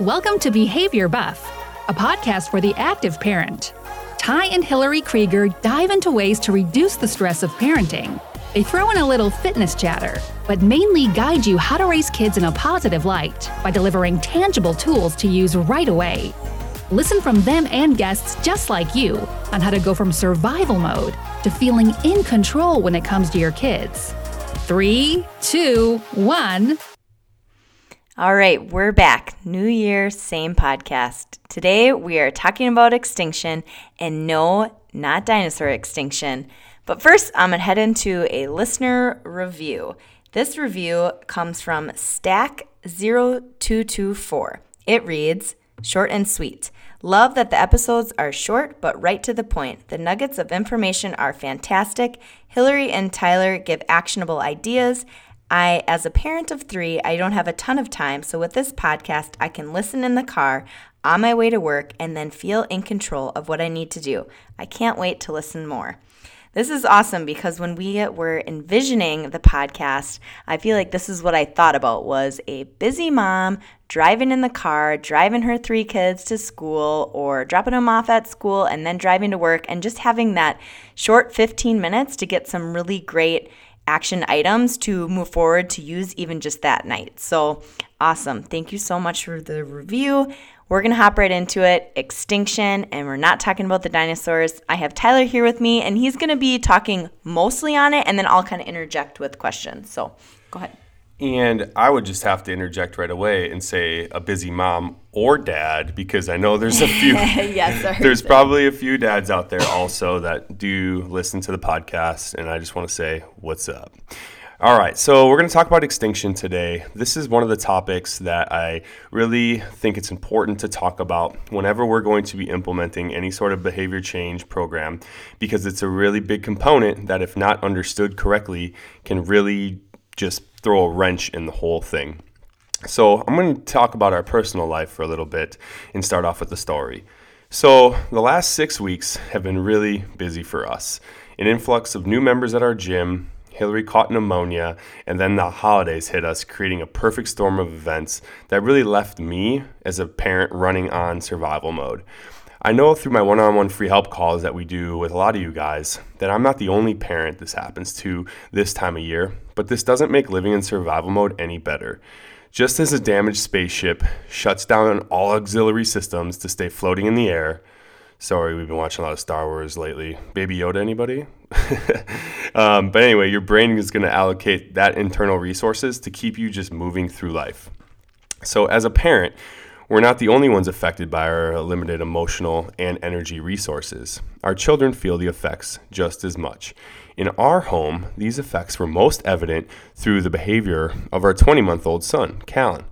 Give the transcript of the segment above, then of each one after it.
Welcome to Behavior Buff, a podcast for the active parent. Ty and Hillary Krieger dive into ways to reduce the stress of parenting. They throw in a little fitness chatter, but mainly guide you how to raise kids in a positive light by delivering tangible tools to use right away. Listen from them and guests just like you on how to go from survival mode to feeling in control when it comes to your kids. Three, two, one. All right, we're back. New year, same podcast. Today we are talking about extinction and no, not dinosaur extinction. But first, I'm going to head into a listener review. This review comes from Stack0224. It reads Short and sweet. Love that the episodes are short but right to the point. The nuggets of information are fantastic. Hillary and Tyler give actionable ideas. I, as a parent of three, I don't have a ton of time, so with this podcast, I can listen in the car on my way to work and then feel in control of what I need to do. I can't wait to listen more. This is awesome because when we were envisioning the podcast, I feel like this is what I thought about was a busy mom driving in the car, driving her three kids to school or dropping them off at school and then driving to work and just having that short 15 minutes to get some really great action items to move forward to use even just that night. So awesome. Thank you so much for the review. We're going to hop right into it extinction, and we're not talking about the dinosaurs. I have Tyler here with me, and he's going to be talking mostly on it, and then I'll kind of interject with questions. So go ahead. And I would just have to interject right away and say a busy mom or dad because I know there's a few. yes, there's probably a few dads out there also that do listen to the podcast, and I just want to say what's up. All right, so we're going to talk about extinction today. This is one of the topics that I really think it's important to talk about whenever we're going to be implementing any sort of behavior change program because it's a really big component that, if not understood correctly, can really just throw a wrench in the whole thing. So, I'm going to talk about our personal life for a little bit and start off with the story. So, the last six weeks have been really busy for us. An influx of new members at our gym, Hillary caught pneumonia, and then the holidays hit us, creating a perfect storm of events that really left me as a parent running on survival mode. I know through my one on one free help calls that we do with a lot of you guys that I'm not the only parent this happens to this time of year, but this doesn't make living in survival mode any better. Just as a damaged spaceship shuts down all auxiliary systems to stay floating in the air, Sorry, we've been watching a lot of Star Wars lately. Baby Yoda, anybody? um, but anyway, your brain is going to allocate that internal resources to keep you just moving through life. So, as a parent, we're not the only ones affected by our limited emotional and energy resources. Our children feel the effects just as much. In our home, these effects were most evident through the behavior of our 20 month old son, Callan.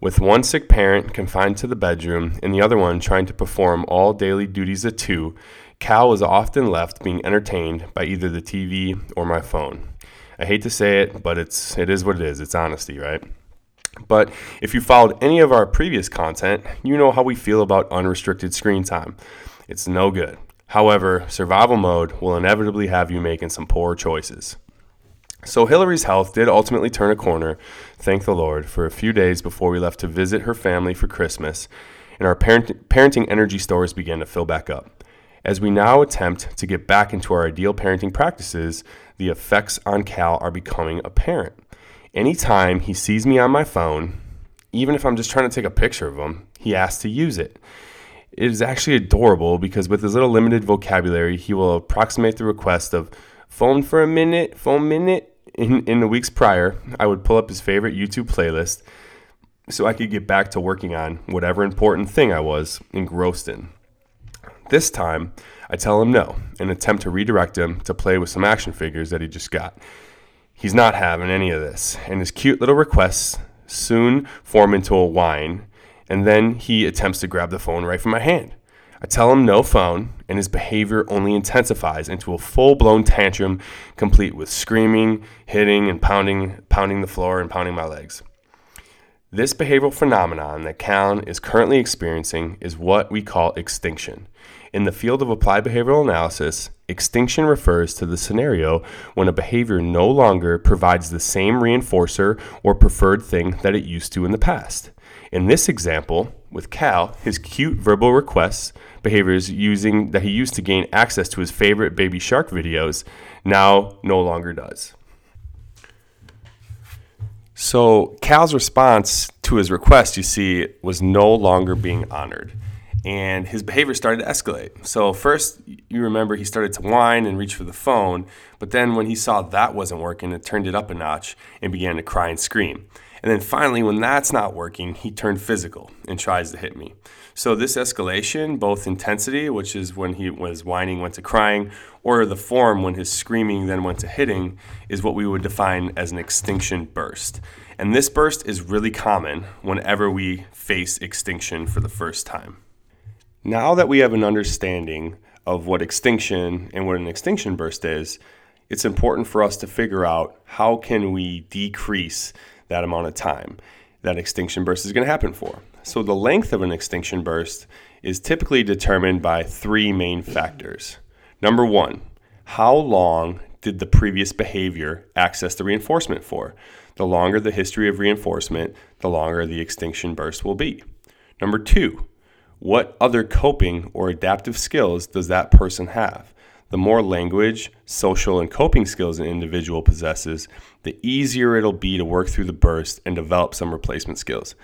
With one sick parent confined to the bedroom and the other one trying to perform all daily duties at two, Cal was often left being entertained by either the TV or my phone. I hate to say it, but it's it is what it is. It's honesty, right? But if you followed any of our previous content, you know how we feel about unrestricted screen time. It's no good. However, survival mode will inevitably have you making some poor choices. So Hillary's health did ultimately turn a corner, thank the Lord, for a few days before we left to visit her family for Christmas, and our parent, parenting energy stores began to fill back up. As we now attempt to get back into our ideal parenting practices, the effects on Cal are becoming apparent. Anytime he sees me on my phone, even if I'm just trying to take a picture of him, he asks to use it. It is actually adorable because with his little limited vocabulary, he will approximate the request of phone for a minute, phone minute, in, in the weeks prior, I would pull up his favorite YouTube playlist so I could get back to working on whatever important thing I was engrossed in. This time, I tell him no and attempt to redirect him to play with some action figures that he just got. He's not having any of this, and his cute little requests soon form into a whine, and then he attempts to grab the phone right from my hand. I tell him no phone, and his behavior only intensifies into a full blown tantrum, complete with screaming, hitting, and pounding, pounding the floor and pounding my legs. This behavioral phenomenon that Callan is currently experiencing is what we call extinction. In the field of applied behavioral analysis, extinction refers to the scenario when a behavior no longer provides the same reinforcer or preferred thing that it used to in the past. In this example, with Cal, his cute verbal requests behaviors using that he used to gain access to his favorite baby shark videos now no longer does. So Cal's response to his request, you see, was no longer being honored. And his behavior started to escalate. So, first, you remember he started to whine and reach for the phone, but then when he saw that wasn't working, it turned it up a notch and began to cry and scream. And then finally, when that's not working, he turned physical and tries to hit me. So this escalation, both intensity, which is when he was whining, went to crying, or the form when his screaming then went to hitting, is what we would define as an extinction burst. And this burst is really common whenever we face extinction for the first time. Now that we have an understanding of what extinction and what an extinction burst is, it's important for us to figure out how can we decrease that amount of time that extinction burst is going to happen for. So, the length of an extinction burst is typically determined by three main factors. Number one, how long did the previous behavior access the reinforcement for? The longer the history of reinforcement, the longer the extinction burst will be. Number two, what other coping or adaptive skills does that person have? The more language, social, and coping skills an individual possesses, the easier it'll be to work through the burst and develop some replacement skills.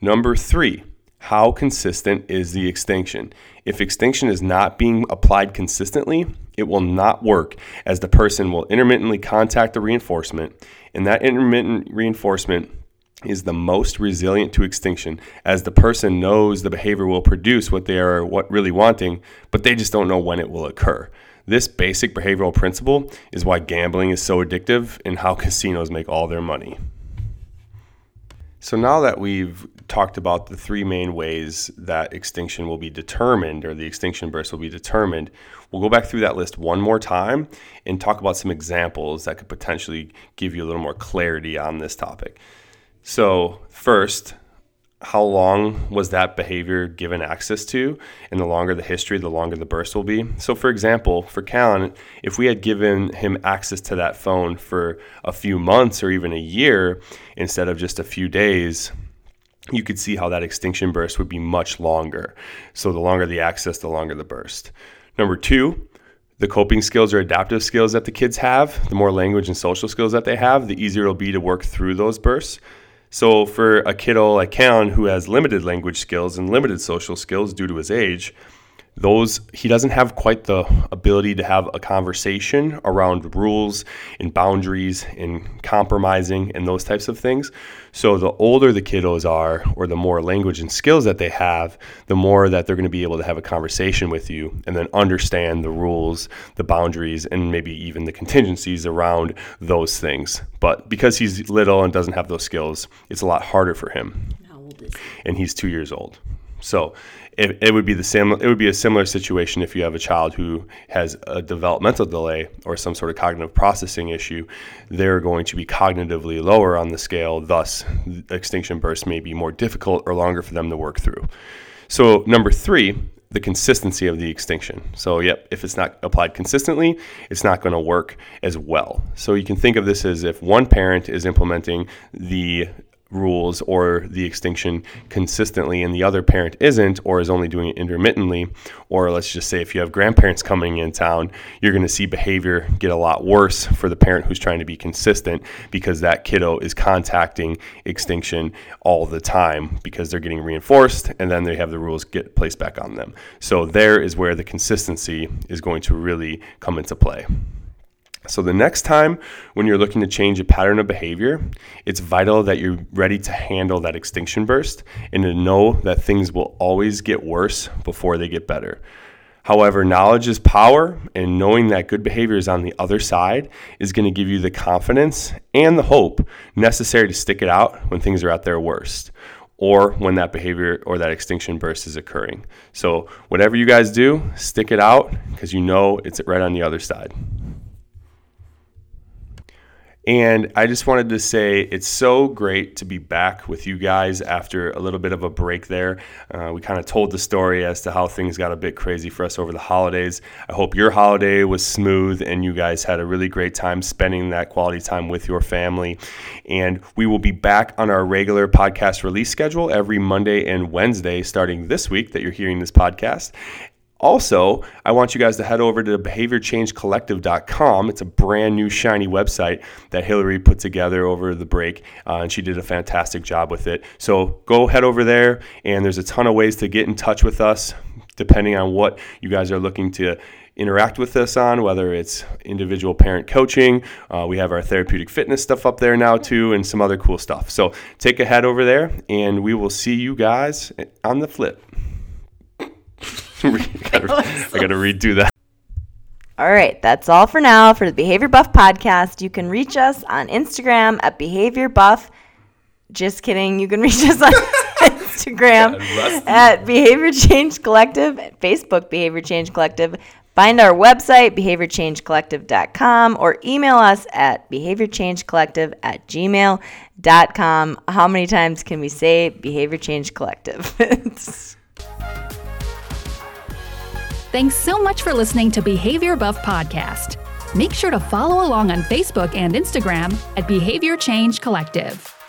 Number three, how consistent is the extinction? If extinction is not being applied consistently, it will not work as the person will intermittently contact the reinforcement, and that intermittent reinforcement is the most resilient to extinction as the person knows the behavior will produce what they are what really wanting, but they just don't know when it will occur. This basic behavioral principle is why gambling is so addictive and how casinos make all their money. So, now that we've talked about the three main ways that extinction will be determined or the extinction burst will be determined, we'll go back through that list one more time and talk about some examples that could potentially give you a little more clarity on this topic. So, first, how long was that behavior given access to? And the longer the history, the longer the burst will be. So, for example, for Callan, if we had given him access to that phone for a few months or even a year instead of just a few days, you could see how that extinction burst would be much longer. So, the longer the access, the longer the burst. Number two, the coping skills or adaptive skills that the kids have, the more language and social skills that they have, the easier it'll be to work through those bursts. So for a kiddo like Callan who has limited language skills and limited social skills due to his age, those he doesn't have quite the ability to have a conversation around rules and boundaries and compromising and those types of things. So the older the kiddos are or the more language and skills that they have the more that they're going to be able to have a conversation with you and then understand the rules the boundaries and maybe even the contingencies around those things. But because he's little and doesn't have those skills it's a lot harder for him. And he's two years old so it, it would be the same. It would be a similar situation if you have a child who has a developmental delay or some sort of cognitive processing issue. They're going to be cognitively lower on the scale. Thus, extinction bursts may be more difficult or longer for them to work through. So, number three, the consistency of the extinction. So, yep, if it's not applied consistently, it's not going to work as well. So, you can think of this as if one parent is implementing the rules or the extinction consistently and the other parent isn't or is only doing it intermittently or let's just say if you have grandparents coming in town you're going to see behavior get a lot worse for the parent who's trying to be consistent because that kiddo is contacting extinction all the time because they're getting reinforced and then they have the rules get placed back on them. So there is where the consistency is going to really come into play so, the next time when you're looking to change a pattern of behavior, it's vital that you're ready to handle that extinction burst and to know that things will always get worse before they get better. However, knowledge is power, and knowing that good behavior is on the other side is going to give you the confidence and the hope necessary to stick it out when things are at their worst or when that behavior or that extinction burst is occurring. So, whatever you guys do, stick it out because you know it's right on the other side. And I just wanted to say it's so great to be back with you guys after a little bit of a break there. Uh, we kind of told the story as to how things got a bit crazy for us over the holidays. I hope your holiday was smooth and you guys had a really great time spending that quality time with your family. And we will be back on our regular podcast release schedule every Monday and Wednesday starting this week that you're hearing this podcast. Also, I want you guys to head over to behaviorchangecollective.com. It's a brand new shiny website that Hillary put together over the break, uh, and she did a fantastic job with it. So go head over there, and there's a ton of ways to get in touch with us depending on what you guys are looking to interact with us on, whether it's individual parent coaching. Uh, we have our therapeutic fitness stuff up there now, too, and some other cool stuff. So take a head over there, and we will see you guys on the flip. I gotta redo that. All right, that's all for now for the Behavior Buff podcast. You can reach us on Instagram at Behavior Buff. Just kidding. You can reach us on Instagram at Behavior Change Collective, Facebook Behavior Change Collective. Find our website, behaviorchangecollective.com, or email us at behaviorchangecollective at gmail.com. How many times can we say Behavior Change Collective? Thanks so much for listening to Behavior Buff Podcast. Make sure to follow along on Facebook and Instagram at Behavior Change Collective.